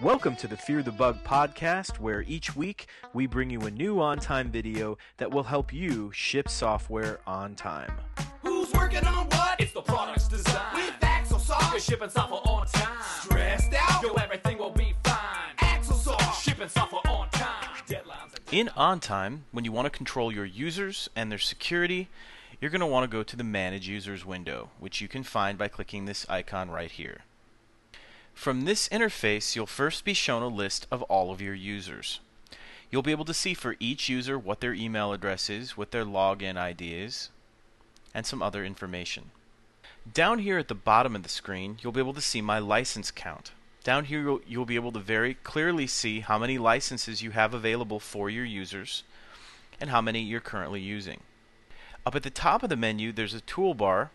Welcome to the Fear the Bug podcast, where each week we bring you a new OnTime video that will help you ship software on time. Who's working on what? It's the product's design. With Axel You're shipping software on time. Stressed out? Yo, everything will be fine. Axosoft. Shipping software In OnTime, when you want to control your users and their security, you're going to want to go to the Manage Users window, which you can find by clicking this icon right here. From this interface, you'll first be shown a list of all of your users. You'll be able to see for each user what their email address is, what their login ID is, and some other information. Down here at the bottom of the screen, you'll be able to see my license count. Down here, you'll, you'll be able to very clearly see how many licenses you have available for your users and how many you're currently using. Up at the top of the menu, there's a toolbar.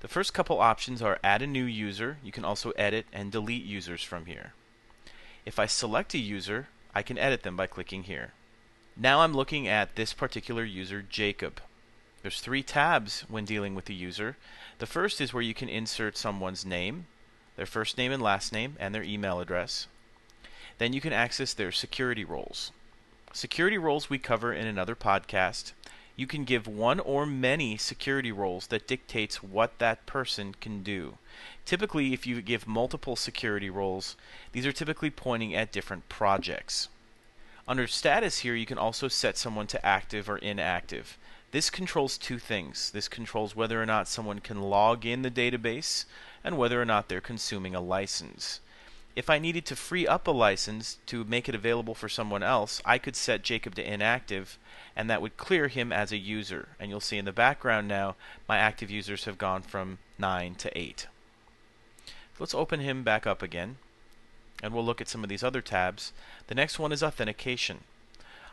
The first couple options are add a new user. You can also edit and delete users from here. If I select a user, I can edit them by clicking here. Now I'm looking at this particular user, Jacob. There's three tabs when dealing with the user. The first is where you can insert someone's name, their first name and last name, and their email address. Then you can access their security roles. Security roles we cover in another podcast. You can give one or many security roles that dictates what that person can do. Typically, if you give multiple security roles, these are typically pointing at different projects. Under status here, you can also set someone to active or inactive. This controls two things. This controls whether or not someone can log in the database and whether or not they're consuming a license. If I needed to free up a license to make it available for someone else, I could set Jacob to inactive and that would clear him as a user. And you'll see in the background now my active users have gone from 9 to 8. Let's open him back up again and we'll look at some of these other tabs. The next one is authentication.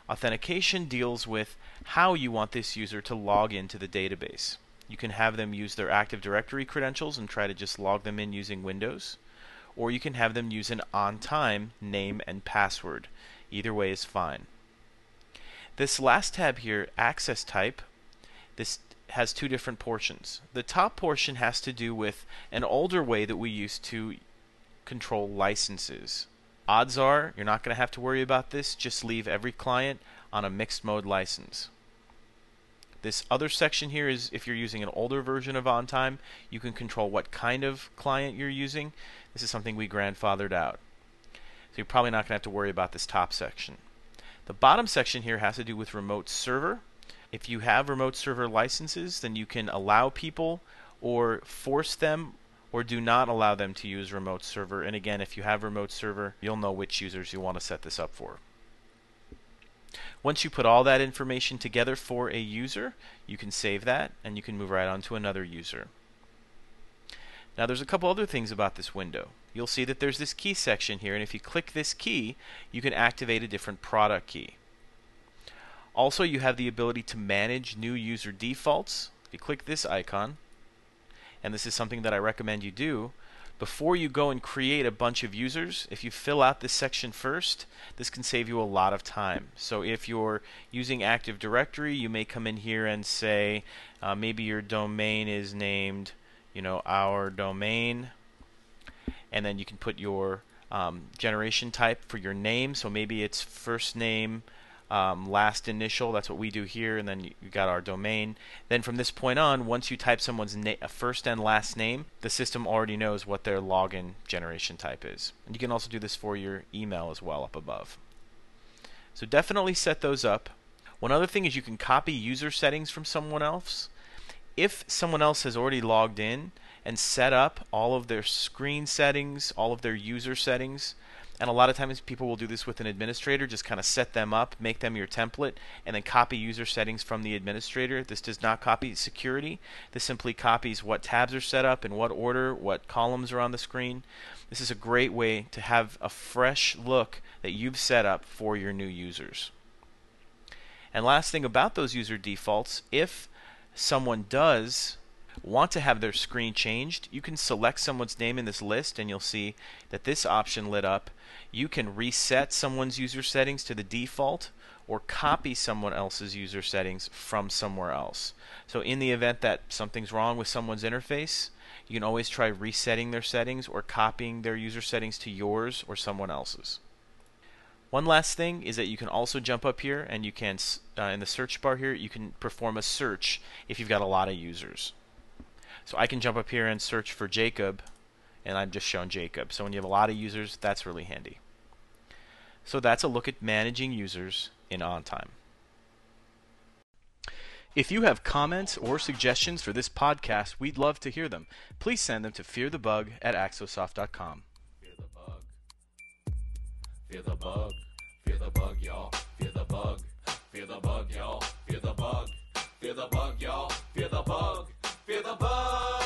Authentication deals with how you want this user to log into the database. You can have them use their Active Directory credentials and try to just log them in using Windows, or you can have them use an OnTime name and password. Either way is fine. This last tab here, Access Type, this has two different portions. The top portion has to do with an older way that we used to control licenses. Odds are you're not going to have to worry about this, just leave every client on a mixed mode license. This other section here is if you're using an older version of OnTime, you can control what kind of client you're using. This is something we grandfathered out. So you're probably not going to have to worry about this top section. The bottom section here has to do with remote server. If you have remote server licenses, then you can allow people or force them or do not allow them to use remote server. And again, if you have remote server, you'll know which users you want to set this up for. Once you put all that information together for a user, you can save that and you can move right on to another user. Now there's a couple other things about this window. You'll see that there's this key section here and if you click this key, you can activate a different product key. Also, you have the ability to manage new user defaults. If you click this icon, and this is something that I recommend you do, before you go and create a bunch of users, if you fill out this section first, this can save you a lot of time. So if you're using Active Directory, you may come in here and say, uh, maybe your domain is named, you know, our domain, and then you can put your um, generation type for your name. So maybe it's first name, um, last initial. That's what we do here, and then you, got our domain. Then from this point on, once you type someone's first and last name, the system already knows what their login generation type is. And you can also do this for your email as well up above. So definitely set those up. One other thing is you can copy user settings from someone else. If someone else has already logged in and set up all of their screen settings, all of their user settings, and a lot of times people will do this with an administrator, just kind of set them up, make them your template, and then copy user settings from the administrator. This does not copy security. This simply copies what tabs are set up, in what order, what columns are on the screen. This is a great way to have a fresh look that you've set up for your new users. And last thing about those user defaults, if someone does want to have their screen changed, you can select someone's name in this list and you'll see that this option lit up. You can reset someone's user settings to the default or copy someone else's user settings from somewhere else. So in the event that something's wrong with someone's interface, you can always try resetting their settings or copying their user settings to yours or someone else's. One last thing is that you can also jump up here and you can, uh, in the search bar here, you can perform a search if you've got a lot of users. So I can jump up here and search for Jacob, and I'm just shown Jacob. So when you have a lot of users, that's really handy. So that's a look at managing users in OnTime. If you have comments or suggestions for this podcast, we'd love to hear them. Please send them to fearthebug at axosoft.com. Fear the bug. Fear the bug. Fear the bug, y'all. Fear the bug. Fear the bug, y'all. Fear the bug. Fear the bug, y'all. Fear the bug. pela bola.